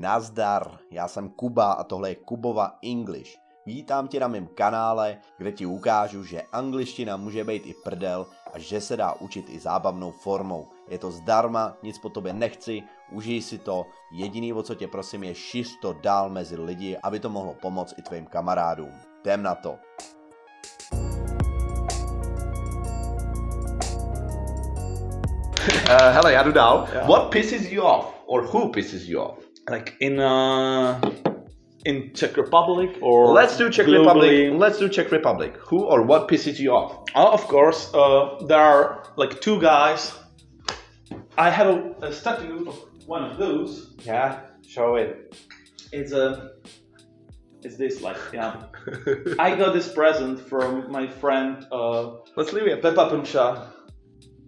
Nazdar, já jsem Kuba a tohle je Kubova English. Vítám tě na mém kanále, kde ti ukážu, že angličtina může být i prdel a že se dá učit i zábavnou formou. Je to zdarma, nic po tobě nechci, užij si to, jediný o co tě prosím je šíř to dál mezi lidi, aby to mohlo pomoct i tvým kamarádům. Jdem na to. Uh, hele, já jdu dál. Yeah. What pisses you off? Or who pisses you off? Like in uh, in Czech Republic or Let's do Czech globally? Republic. Let's do Czech Republic. Who or what pisses you off? Uh, of course, uh, there are like two guys. I have a, a statue of one of those. Yeah, show it. It's a it's this like yeah. I got this present from my friend uh, Let's leave it. Pepa Puncha.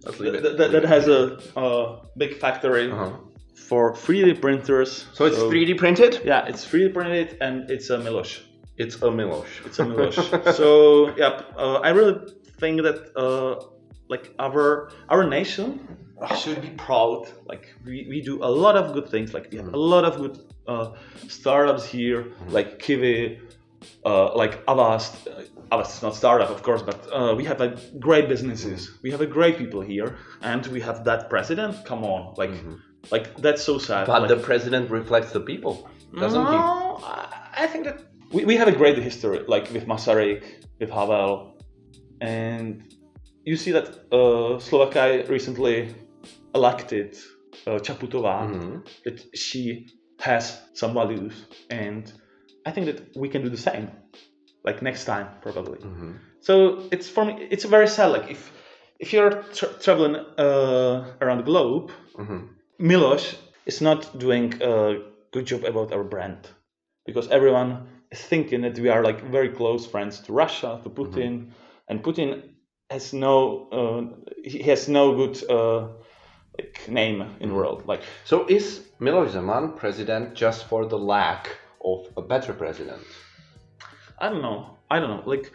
Let's leave it. That, that, that has a, a big factory Uh-huh. For 3D printers. So it's 3D printed? Yeah, it's 3D printed and it's a Milosh. It's a Milosh. It's a Milosh. so yeah, uh, I really think that uh, like our our nation should be proud. Like we, we do a lot of good things. Like we have a lot of good uh, startups here, like Kiwi, uh, like Avast. Uh, Avast is not startup, of course, but uh, we have a great businesses. We have a great people here, and we have that president. Come on, like like that's so sad. But like, the president reflects the people, doesn't no, I I think that we, we have a great history, like with Masaryk, with Havel, and you see that uh, Slovakia recently elected uh, Chaputová, Mhm. that she has some values, and I think that we can do the same, like next time probably. Mhm. So it's for me, it's very sad. Like if if you're tra- traveling uh, around the globe, Mhm. Milos is not doing a good job about our brand because everyone is thinking that we are like very close friends to Russia, to Putin, and Putin has no uh, he has no good uh, like name in the world. Like So is Miloš Zeman president just for the lack of a better president? I don't know, I don't know. Like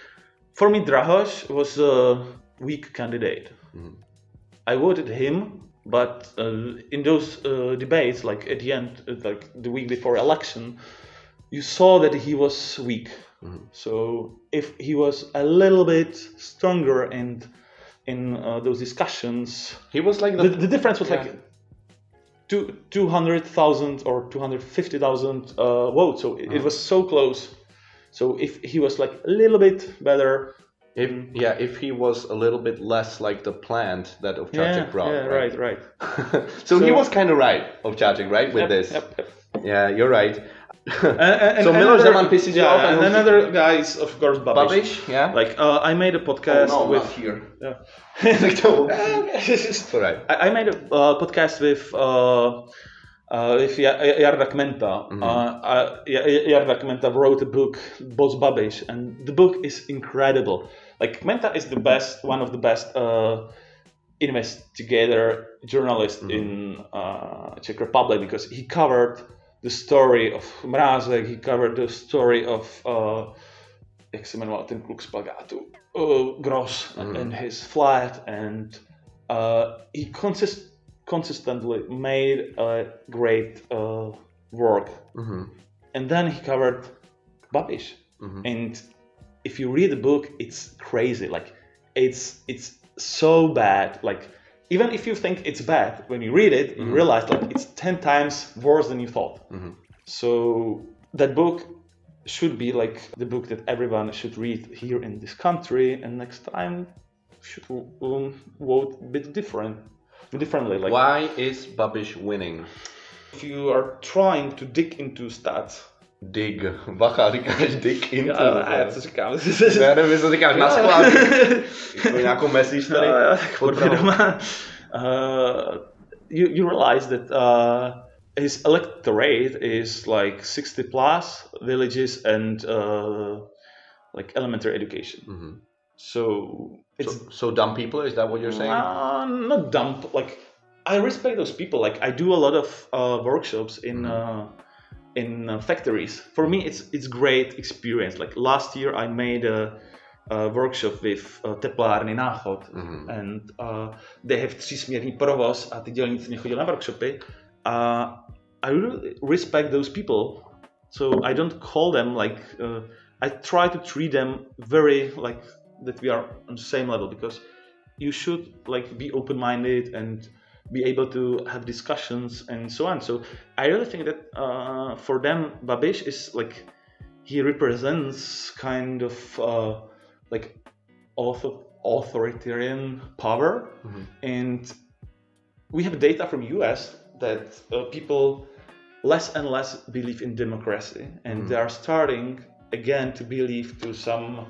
for me, Drahos was a weak candidate. I voted him, but uh, in those uh, debates, like at the end, uh, like the week before election, you saw that he was weak. So if he was a little bit stronger and in uh, those discussions, He was like the, the, the difference was yeah. like two two hundred thousand or two hundred fifty thousand uh, votes. So it, it was so close. So if he was like a little bit better, if yeah if he was a little bit less like the plant that of yeah, Chachik brought. yeah, right, right. so, he was kind of right of Chachik, right, with Yep, this. yep, yep. Yeah, you're right. And, and, So and Miloš another- Zeman pisses you yeah, off and and who's- another guy is of course Babiš. Babiš, yeah. Like uh, I made a podcast oh, no, with not here. yeah. It's alright. I, I made a uh, podcast with uh, uh, with Ja- Jarda Kmenta. Mm-hmm. Uh, uh, Ja- Jarda Kmenta wrote a book, Boss Babish, and the book is incredible. Like Kmenta is the best, one of the best uh, investigator journalist Mm-hmm. in uh, Czech Republic because he covered the story of Mrázek, he covered the story of uh, jak se jmenoval ten kluk z plagátu, uh, Gross and his flat and uh, he consist- consistently made a great uh, work Mhm. and then he covered Babish and if you read the book it's crazy. Like it's it's so bad. Like even if you think it's bad when you read it you realize like it's 10 times worse than you thought. So that book should be like the book that everyone should read here in this country and next time should um, vote a bit different differently like Why is Babiš winning? if you are trying to dig into stats Dig. Bacha, říkáš dig into. a, a já to říkám Já nevím, to říkáš na. Jako nějakou myslíš tady? No, já tak podvědomá. Uh, you, you realize that uh, his electorate is like 60 plus villages and uh, like elementary education. So it's So, so dumb people, is that what you're saying? uh, not dumb. Like I respect those people. Like I do a lot of uh, workshops in uh, in uh, factories. For me, it's it's great experience. Like last year, I made a, a workshop with uh, teplárny Náchod, and uh, they have třísměrný provoz a ty dělníci nechodili na workshopy. A I really respect those people. So I don't call them like uh, I try to treat them very like that we are on the same level because you should like be open-minded and be able to have discussions and so on. So I really think that uh, for them, Babish is like he represents kind of uh, like author, authoritarian power, mm-hmm. and we have data from US that uh, people less and less believe in democracy, and mm-hmm. they are starting again to believe to some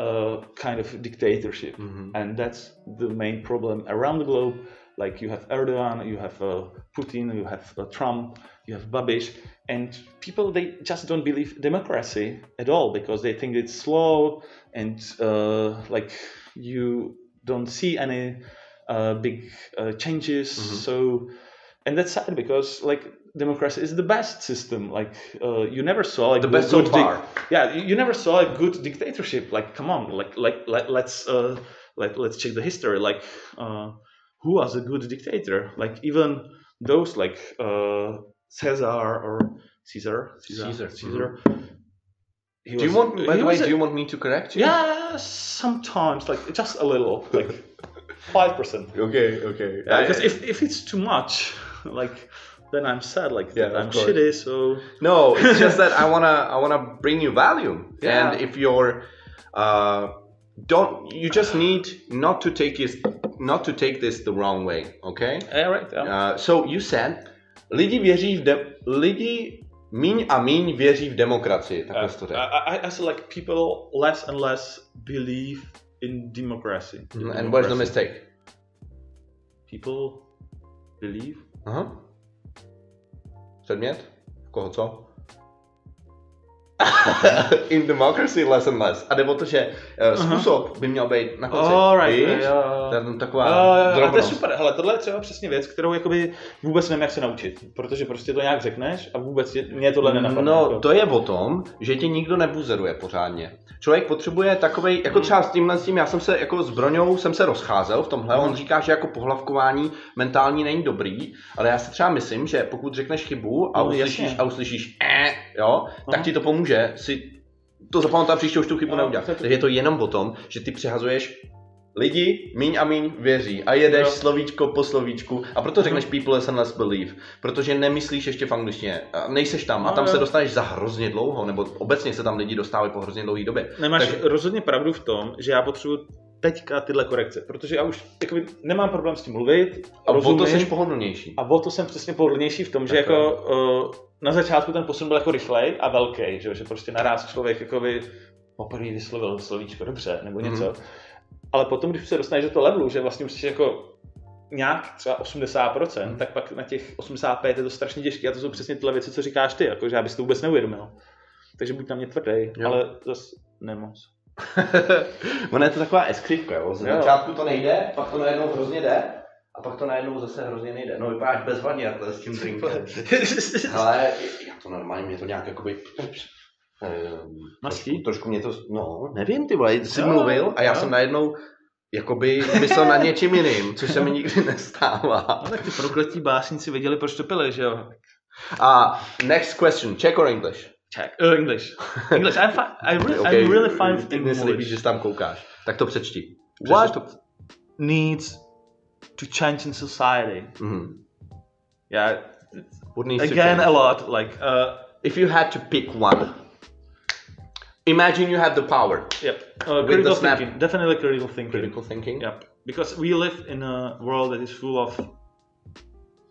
uh, kind of dictatorship, mm-hmm. and that's the main problem around the globe. Like you have Erdogan, you have uh, Putin, you have uh, Trump, you have Babiš, and people they just don't believe democracy at all because they think it's slow and uh, like you don't see any uh, big uh, changes. Mm-hmm. So, and that's sad because like democracy is the best system. Like uh, you never saw like the best so far. Di- yeah, you, you, never saw a good dictatorship. Like come on, like like let, let's uh, like let's check the history. Like uh, who was a good dictator? Like even those like uh, Caesar or Caesar, Caesar, Caesar. Caesar. Mm-hmm. do you want? By the way, a, do you want me to correct you? Yeah, sometimes, like just a little, like five percent. Okay, okay. Yeah, because if, if it's too much, like then I'm sad. Like yeah, I'm course. shitty. So no, it's just that I wanna I wanna bring you value. Yeah. And if you're uh, don't you just need not to take this not to take this the wrong way, okay? Yeah, right. Yeah. Uh, so you said lidi věří v de- lidi míň a míň věří v demokracii, takhle uh, to řekl. I, I, I said like people less and less believe in democracy. In mm, and democracy. where's the mistake? People believe. Aha. przedmiot? Kogo co? in democracy less and less. A jde o to, že uh, způsob by měl být na konci. Oh, right, Víš? Jo, jo. taková jo, jo, to je super. Hele, tohle je třeba přesně věc, kterou jakoby vůbec nevím, jak se naučit. Protože prostě to nějak řekneš a vůbec mě tohle nenapadne. No, jako. to je o tom, že tě nikdo nebuzeruje pořádně. Člověk potřebuje takovej, jako třeba s tímhle s tím, já jsem se jako s Broňou jsem se rozcházel v tomhle, on říká, že jako pohlavkování mentální není dobrý, ale já si třeba myslím, že pokud řekneš chybu a no, uslyšíš, a uslyšíš eh, jo, tak ti to pomůže že si to zapamatovat příště už tu chybu no, neudělat. Takže je to jenom o tom, že ty přehazuješ lidi míň a míň věří a jedeš no. slovíčko po slovíčku a proto řekneš people and less believe, protože nemyslíš ještě v angličtině, nejseš tam a tam no, se dostaneš za hrozně dlouho, nebo obecně se tam lidi dostávají po hrozně dlouhé době. Nemáš Takže... rozhodně pravdu v tom, že já potřebuji teďka tyhle korekce, protože já už jakoby, nemám problém s tím mluvit. A rozumím, o to jsi pohodlnější. A o to jsem přesně pohodlnější v tom, tak že jako uh, na začátku ten posun byl jako rychlej a velký, že, že prostě naraz člověk jakoby poprvé vyslovil slovíčko dobře nebo něco. Mm. Ale potom, když se dostaneš do toho levelu, že vlastně už jsi jako nějak třeba 80%, mm. tak pak na těch 85 je to strašně těžké a to jsou přesně tyhle věci, co říkáš ty, jako že já bys to vůbec neuvědomil. Takže buď na mě tvrdý, jo. ale zase nemoc. Ono je to taková eskrytka, jo. Z začátku to nejde, pak to najednou hrozně jde, a pak to najednou zase hrozně nejde. No vypadáš bezvadně takhle s tím drinkem. Ale já to normálně, mě to nějak jakoby... Trošku, trošku mě to, no, nevím, ty vole, jsi mluvil a já jsem najednou jakoby myslel na něčím jiným, což se mi nikdy nestává. No tak ty prokletí básníci věděli, proč to pili, že jo? A next question, Czech or English? Czech, uh, English. English, I'm, fi- I really, okay. I'm really fine with English. že tam koukáš. Tak to přečti. What to... needs to change in society. Mm-hmm. Yeah. What needs again a lot like uh, if you had to pick one. Imagine you had the power. Yep. Uh, critical thinking. Definitely critical thinking. Critical thinking. Yep. Because we live in a world that is full of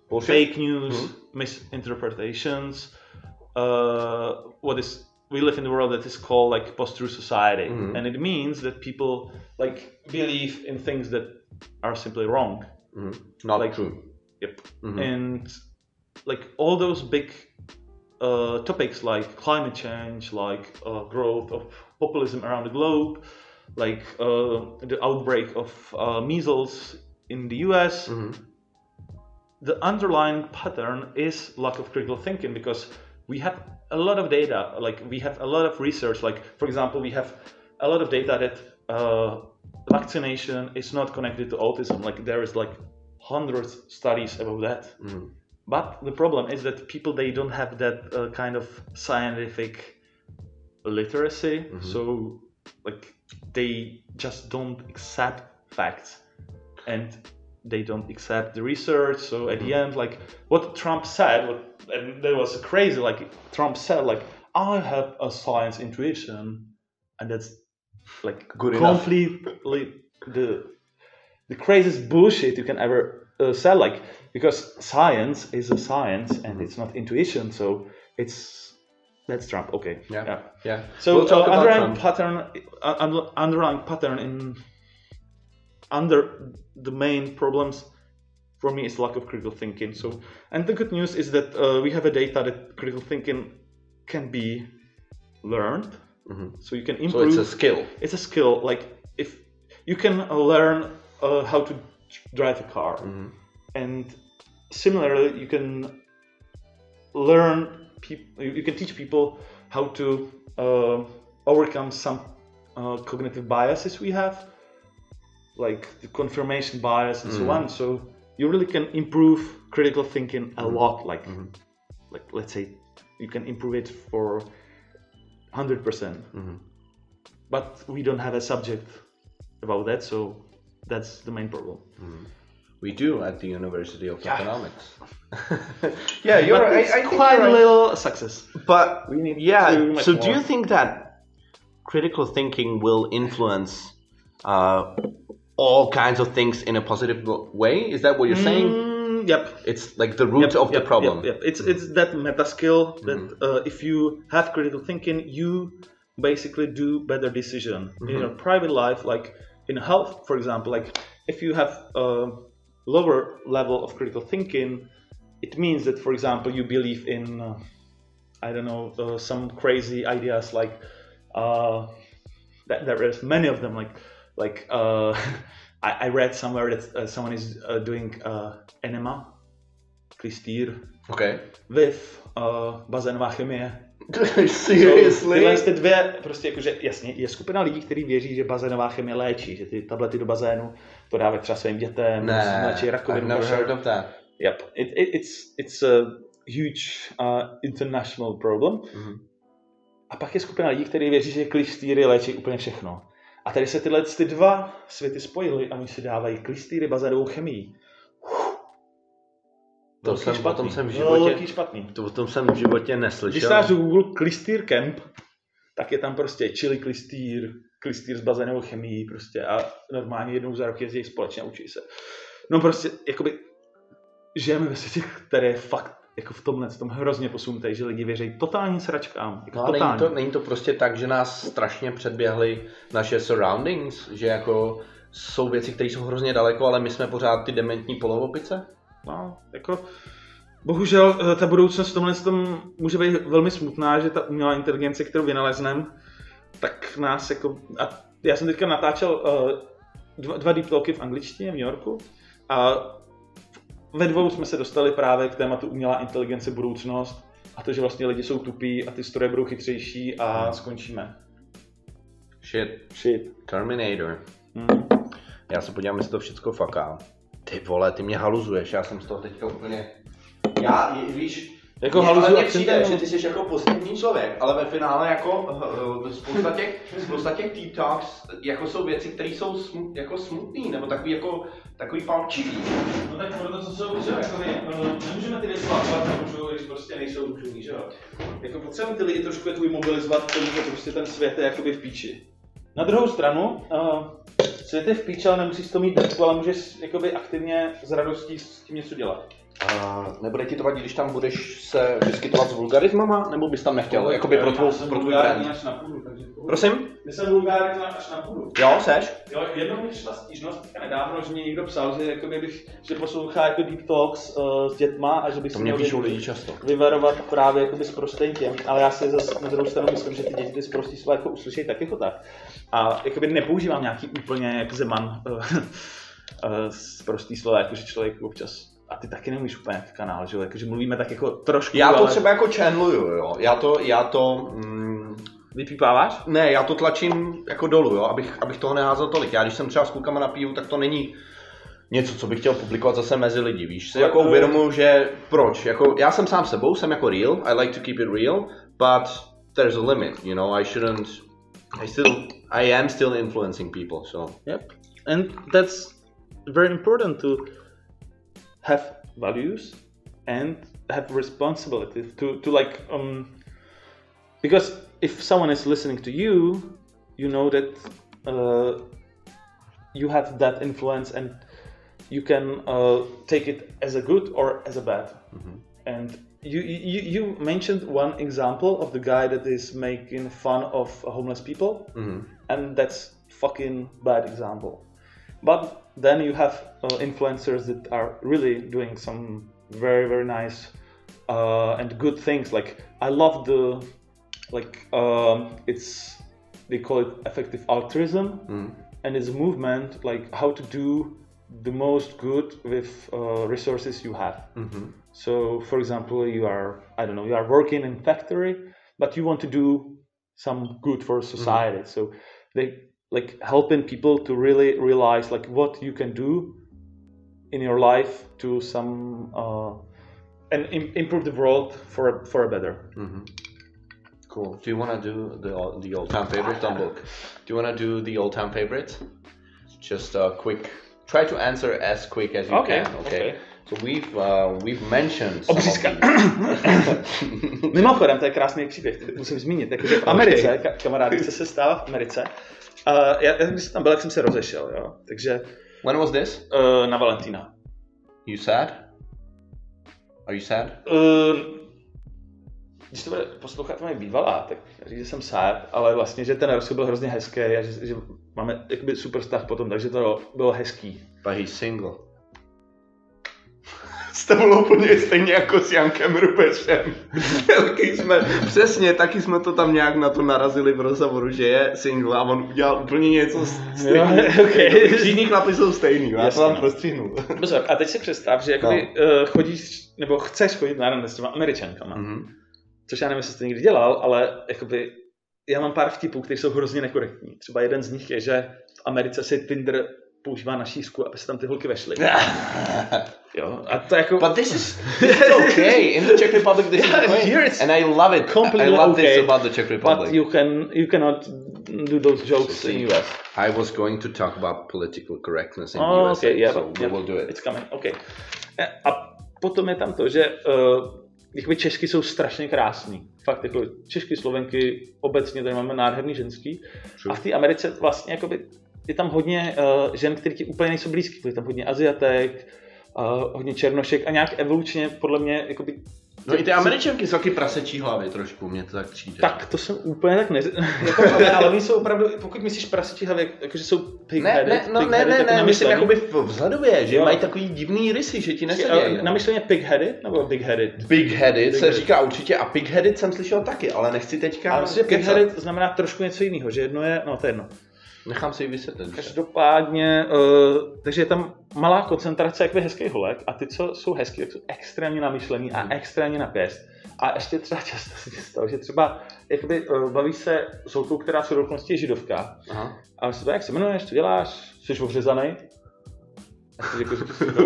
Bullshit. fake news, mm-hmm. misinterpretations. Uh, what is we live in a world that is called like post-truth society, mm-hmm. and it means that people like believe in things that are simply wrong. Mm-hmm. Not like, true. Yep. Mm-hmm. And like all those big uh, topics like climate change, like uh, growth of populism around the globe, like uh, the outbreak of uh, measles in the US, mm-hmm. the underlying pattern is lack of critical thinking because we have a lot of data, like we have a lot of research, like for example, we have a lot of data that uh, vaccination is not connected to autism. Like there is like hundreds studies about that. Mm. but the problem is that people they don't have that uh, kind of scientific literacy Mm-hmm. so like they just don't accept facts and they don't accept the research so at the Mm-hmm. end like what trump said what, and that was crazy like trump said like i have a science intuition and that's like Good enough. completely the the craziest bullshit you can ever uh, sell like because science is a science Mm-hmm. and it's not intuition so it's that's trump okay Yeah. Yeah. yeah. so We'll talk uh, about underlying Trump. pattern uh, underlying pattern in under the main problems for me is lack of critical thinking. So and the good news is that uh, we have a data that critical thinking can be learned. So you can improve. So it's a skill. it's a skill. Like if you can uh, learn uh, how to drive a car. And similarly you can learn people you can teach people how to uh, overcome some uh, cognitive biases we have like the confirmation bias and so mm. on. So you really can improve critical thinking a mm-hmm. lot like mm-hmm. like let's say you can improve it for 100%. Mm-hmm. But we don't have a subject about that so that's the main problem. We do at the University of Economics. yeah, you're but it's I, I quite a little success. But We need yeah, so do you think that critical thinking will influence uh, all kinds of things in a positive way? Is that what you're saying? Mm, yep It's like the root of the problem. Yep, yep. It's it's that meta skill that uh, if you have critical thinking, you basically do better decision in your private life. Like in health, for example, like if you have a lower level of critical thinking, it means that, for example, you believe in uh, I don't know uh, some crazy ideas like uh, that there is many of them like like uh, I, I read somewhere that uh, someone is uh, doing uh, enema klystýr Okay. with uh, bazénová chemie. Seriously? Tyhle ty dvě, prostě jakože, jasně, je skupina lidí, kteří věří, že bazénová chemie léčí, že ty tablety do bazénu to dávají třeba svým dětem, Ne, léčí I've rakovinu. never košer. heard of that. Yep, it, it, it's, it's a huge uh, international problem. Mhm. A pak je skupina lidí, kteří věří, že klystýry léčí úplně všechno. A tady se tyhle ty dva světy spojily a oni si dávají klystýry bazénovou chemii. To jsem, o špatný. tom jsem v Velký životě, špatný. to o tom jsem v životě Když neslyšel. dáš do Google klystýr camp, tak je tam prostě chili klystýr, klystýr s bazénovou chemií prostě a normálně jednou za rok jezdí společně a učí se. No prostě, jakoby, žijeme ve světě, který je fakt jako v tomhle, v tom hrozně posunutý, že lidi věří totálním sračkám. Jako No a není totálně. to, není to prostě tak, že nás strašně předběhly naše surroundings, že jako jsou věci, které jsou hrozně daleko, ale my jsme pořád ty dementní polovopice? No, jako, bohužel eh, ta budoucnost v tomhle tom může být velmi smutná, že ta umělá inteligence, kterou vynalezneme, tak nás jako... A já jsem teďka natáčel uh, dva, dva deep talky v angličtině v New Yorku a ve dvou jsme se dostali právě k tématu umělá inteligence budoucnost a to, že vlastně lidi jsou tupí a ty stroje budou chytřejší a skončíme. Shit, Shit. Terminator. Hmm. Já se podívám, jestli to všechno faká. Ty vole, ty mě haluzuješ, já jsem z toho teďka úplně... Já, víš, Jako mně haluzu hlavně akcentem, přijde, že ty jsi jako pozitivní člověk, ale ve finále jako uh, spousta těch, spousta těch deep talks jako jsou věci, které jsou smu, jako smutný, nebo takový jako, takový palčivý. No tak proto co jsou, že jako my, eh, nemůžeme ty věci hlasovat, nemůžou, když prostě nejsou růžový, že jo. Jako potřebujeme ty lidi trošku jako mobilizovat k tomu, že prostě ten svět je jakoby v píči. Na druhou stranu, uh, svět je v píči, ale nemusíš to mít desku, ale můžeš jakoby aktivně s radostí s tím něco dělat. A nebude ti to vadit, když tam budeš se vyskytovat s vulgarismama, nebo bys tam nechtěl, jakoby pro tvou, pro tvůj vulgární brand? až na půdu, takže... Prosím? Já jsem vulgární až na půdu. Jo, seš? Jo, jednou mi přišla stížnost teďka nedávno, že mě někdo psal, že, jakoby bych, že poslouchá jako deep talks uh, s dětma a že bych To si mě píšou lidi často. vyvarovat právě jakoby s prostým těm, ale já si zase na druhou stranu myslím, že ty děti ty prostý slova jako uslyšejí tak jako tak. A jakoby nepoužívám nějaký úplně jak Zeman uh, uh, prostý slova, jakože člověk občas a ty taky nemůžeš úplně kanál, že jo, jakože mluvíme tak jako trošku, Já to ale třeba jako channeluju, jo. Já to, já to, mm, vypípáváš? ne, já to tlačím jako dolů, jo, abych, abych toho neházel tolik. Já když jsem třeba s klukama na pivu, tak to není, něco, co bych chtěl publikovat zase mezi lidi, víš, si jako uvědomuji, že proč, jako já jsem sám sebou, jsem jako real, I like to keep it real, but there's a limit, you know, I shouldn't, I still, I am still influencing people, so. Yep, and that's very important to have values and have responsibility to, to like, um, because if someone is listening to you, you know that uh, you have that influence and you can uh, take it as a good or as a bad. Mm-hmm. And you, you you mentioned one example of the guy that is making fun of homeless people, mm-hmm. and that's fucking bad example. But then you have uh, influencers that are really doing some very very nice uh, and good things. Like I love the like um, it's they call it effective altruism, mm. and it's a movement like how to do the most good with uh, resources you have. Mm-hmm. So, for example, you are I don't know you are working in factory, but you want to do some good for society. Mm-hmm. So they like helping people to really realize like what you can do in your life to some uh, and Im- improve the world for for a better. Mm-hmm. Cool. Do you want to do the the old time favorite, book? Do you want to do the old time favorite? Just a quick try to answer as quick as you okay, can. Okay. okay. So we've uh, we've mentioned. Obřízka. Mimochodem, to je krásný příběh, musím zmínit. Takže v Americe, okay. kamarád, se stala v Americe. Uh, já, když jsem tam byl, jak jsem se rozešel, jo. Takže... When was this? Uh, na Valentína. You sad? Are you sad? Uh, když to bude poslouchat moje bývalá, tak říct, že jsem sad, ale vlastně, že ten rozchod byl hrozně hezký a že, že máme jakoby super vztah potom, takže to bylo hezký. But he's single. To bylo úplně stejně jako s Jankem Rupešem. taky jsme, přesně, taky jsme to tam nějak na to narazili v rozhovoru, že je single a on udělal úplně něco stejného. okay. Všichni chlapi jsou stejný, já to tam prostříhnu. a teď si představ, že jakoby, no. uh, chodíš, nebo chceš chodit na rande s těma američankama. Mm-hmm. Což já nevím, jestli jsi to někdy dělal, ale jakoby já mám pár vtipů, které jsou hrozně nekorektní. Třeba jeden z nich je, že v Americe si Tinder používá na šířku, aby se tam ty holky vešly. jo, a to jako... But this is, this is okay. In the Czech Republic this is okay. Here it's and I love it. Completely I love okay, this about the Czech Republic. But you can you cannot do those jokes in US. I was going to talk about political correctness in oh, US, okay, yeah, so yeah, we will do it. It's coming. Okay. A potom je tam to, že uh, jakoby Češky jsou strašně krásný. Fakt jako Češky, Slovenky, obecně tady máme nádherný ženský. A v té Americe vlastně jakoby je tam hodně uh, žen, které ti úplně nejsou blízký. Je tam hodně Aziatek, uh, hodně černošek a nějak evolučně podle mě jakoby No i ty američanky jsou taky prasečí hlavy trošku, mě to tak přijde. Tak to jsem úplně tak ne... jako, ale, ale oni jsou opravdu, pokud myslíš prasečí hlavy, jakože jsou pig ne, ne, no, ne, ne, ne, myslím jakoby vzhledově, že jo. mají takový divný rysy, že ti nesedějí. Na myšleně pig headed nebo big headed? Big headed se říká určitě a pig headed jsem slyšel taky, ale nechci teďka... Ale myslím, že pig headed znamená trošku něco jiného, že jedno je, no to je jedno. Nechám si ji vysvětlit. Každopádně, uh, takže je tam malá koncentrace jakoby hezkých holek a ty, co jsou hezký, tak jsou extrémně namyšlený a hmm. extrémně napěst. A ještě třeba často si stalo, že třeba jakoby, uh, baví se s holkou, která se dokonce židovka. Aha. A se to, jak se jmenuješ, co děláš, jsi obřezaný?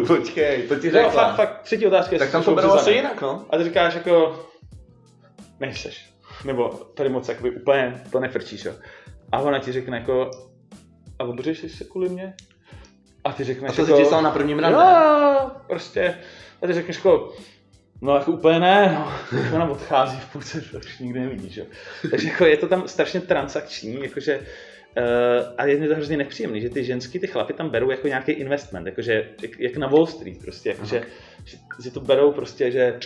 Počkej, to ti řekla. No, fakt, fakt, třetí otázka Tak tam to bylo asi jinak, no. A ty říkáš jako, nejseš. Nebo tady moc jakoby úplně to nefrčíš, jo. A ona ti řekne jako, a obřeš se kvůli mě? A ty řekneš a to jako, se ti stalo na prvním rande? Jo, prostě. A ty řekneš jako, no jako úplně ne, no. Ona odchází v půlce, to už nikdy nevidíš, jo. Takže jako je to tam strašně transakční, jakože Uh, a je mi to hrozně nepříjemný, že ty ženský, ty chlapy tam berou jako nějaký investment, jakože jak, jak na Wall Street prostě, jakože, že, že to berou prostě, že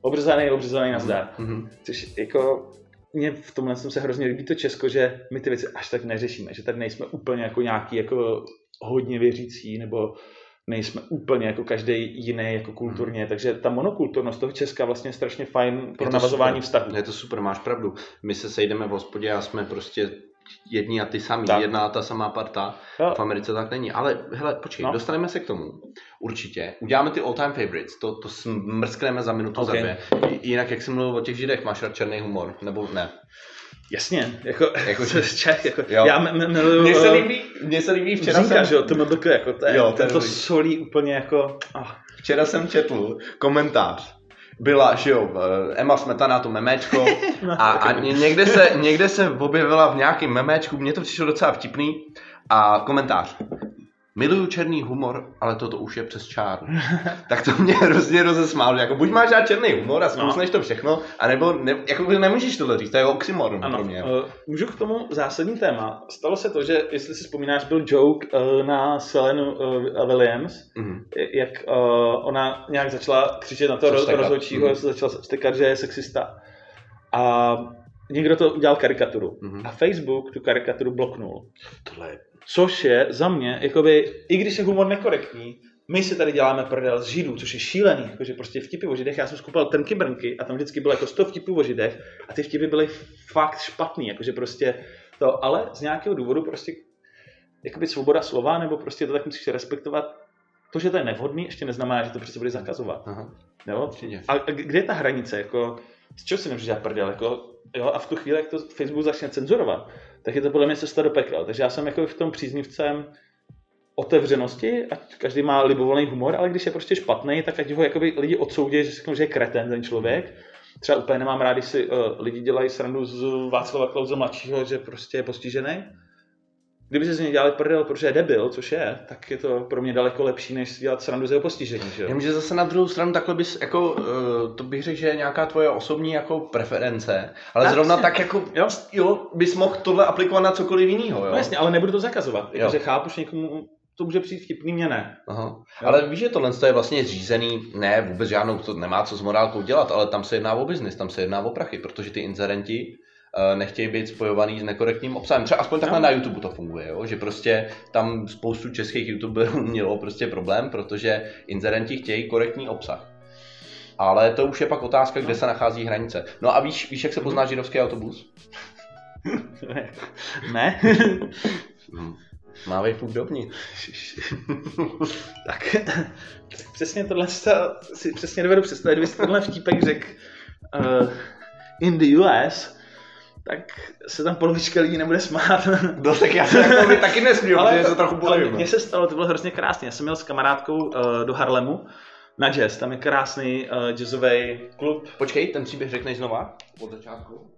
obrzaný, obrzaný, nazdar. Mm-hmm. Což jako mě v tomhle jsem se hrozně líbí to Česko, že my ty věci až tak neřešíme, že tady nejsme úplně jako nějaký jako hodně věřící, nebo nejsme úplně jako každý jiný jako kulturně, hmm. takže ta monokulturnost toho Česka vlastně je strašně fajn pro navazování vztahů. Je to super, máš pravdu. My se sejdeme v hospodě a jsme prostě jedni a ty samý, tak. jedna a ta samá parta. Jo. V Americe tak není. Ale hele, počkej, no. dostaneme se k tomu. Určitě. Uděláme ty all-time favorites. To, to smrskneme za minutu, okay. za dvě. Jinak, jak jsem mluvil o těch židech, máš rád černý humor, nebo ne? Jasně, jako, Jako, že- Čech, jako, Jo. já miluju... Mně se líbí, mně se líbí včera Zínka, jsem, že jo, to MBK, jako to, je, Jo, to ten to solí úplně jako... Oh. včera jsem četl komentář. Byla, že jo, eh, Emma Smetana, to memečko. A, a ně- někde, se, někde se objevila v nějakém memečku, mně to přišlo docela vtipný. A komentář. Miluju černý humor, ale toto už je přes čáru. tak to mě hrozně rozesmálo. Jako buď máš rád černý humor a zkousneš to všechno, anebo ne, jako nemůžeš tohle říct, to je oxymoron Ano, pro mě. uh, můžu k tomu zásadní téma. Stalo se to, že, jestli si vzpomínáš, byl joke uh, na Selenu uh, Williams, Mhm. jak uh, ona nějak začala křičet na to roz, stekat. rozhodčího, Mhm. začala stekat, že je sexista. A někdo to udělal karikaturu. Mhm. A Facebook tu karikaturu bloknul. Tohle je Což je za mě, jakoby, i když je humor nekorektní, my si tady děláme prdel z židů, což je šílený, jakože prostě vtipy o židech, já jsem skupal trnky brnky a tam vždycky bylo jako 100 vtipů o židech a ty vtipy byly fakt špatný, jakože prostě to, ale z nějakého důvodu prostě jakoby svoboda slova, nebo prostě to tak musíš respektovat, to, že to je nevhodný, ještě neznamená, že to prostě bude zakazovat. Aha, Jo? A a kde je ta hranice? Jako, z čeho si nemůžeš dělat prdel? Jako, jo? A v tu chvíli, jak to Facebook začne cenzurovat, tak je to podle mě cesta do pekla. Takže já jsem jako v tom příznivcem otevřenosti, ať každý má libovolný humor, ale když je prostě špatný, tak ať ho jakoby lidi odsoudí, že řeknou, že je kreten ten člověk. Třeba úplně nemám rád, když si uh, lidi dělají srandu z Václava Klauze mladšího, že prostě je postižený. Kdyby si z něj dělali prdel, protože je debil, což je, tak je to pro mě daleko lepší, než si dělat srandu z jeho postižení. Že jo? Jenomže zase na druhou stranu takhle bys, jako, uh, to bych řekl, že je nějaká tvoje osobní jako preference, ale Tak, zrovna jasně. tak jako, Jo. jo, bys mohl tohle aplikovat na cokoliv jiného, jo? No jasně, ale nebudu to zakazovat. Jo. Jakože chápu, že někomu to může přijít vtipný, mě ne. Aha. Ale víš, že tohle je vlastně zřízený, ne, vůbec žádnou, to nemá co s morálkou dělat, ale tam se jedná o biznis, tam se jedná o prachy, protože ty inzerenti nechtějí být spojovaný s nekorektním obsahem. Třeba aspoň takhle No. na YouTube to funguje, jo? že prostě tam spoustu českých youtuberů mělo prostě problém, protože inzerenti chtějí korektní obsah. Ale to už je pak otázka, kde No. se nachází hranice. No a víš, víš jak se pozná židovský autobus? ne? Hm. Mávej fuk dovnitř. tak přesně tohle si přesně dovedu představit, kdyby si tenhle vtípek řekl uh, in the US, tak se tam polovička lidí nebude smát. No tak já se jako by taky nesmím, protože se trochu ale bojím. mně se stalo, to bylo hrozně krásně. Já jsem měl s kamarádkou uh, do Harlemu na jazz, tam je krásný uh, jazzový klub. Počkej, ten příběh řekneš znova? Od začátku?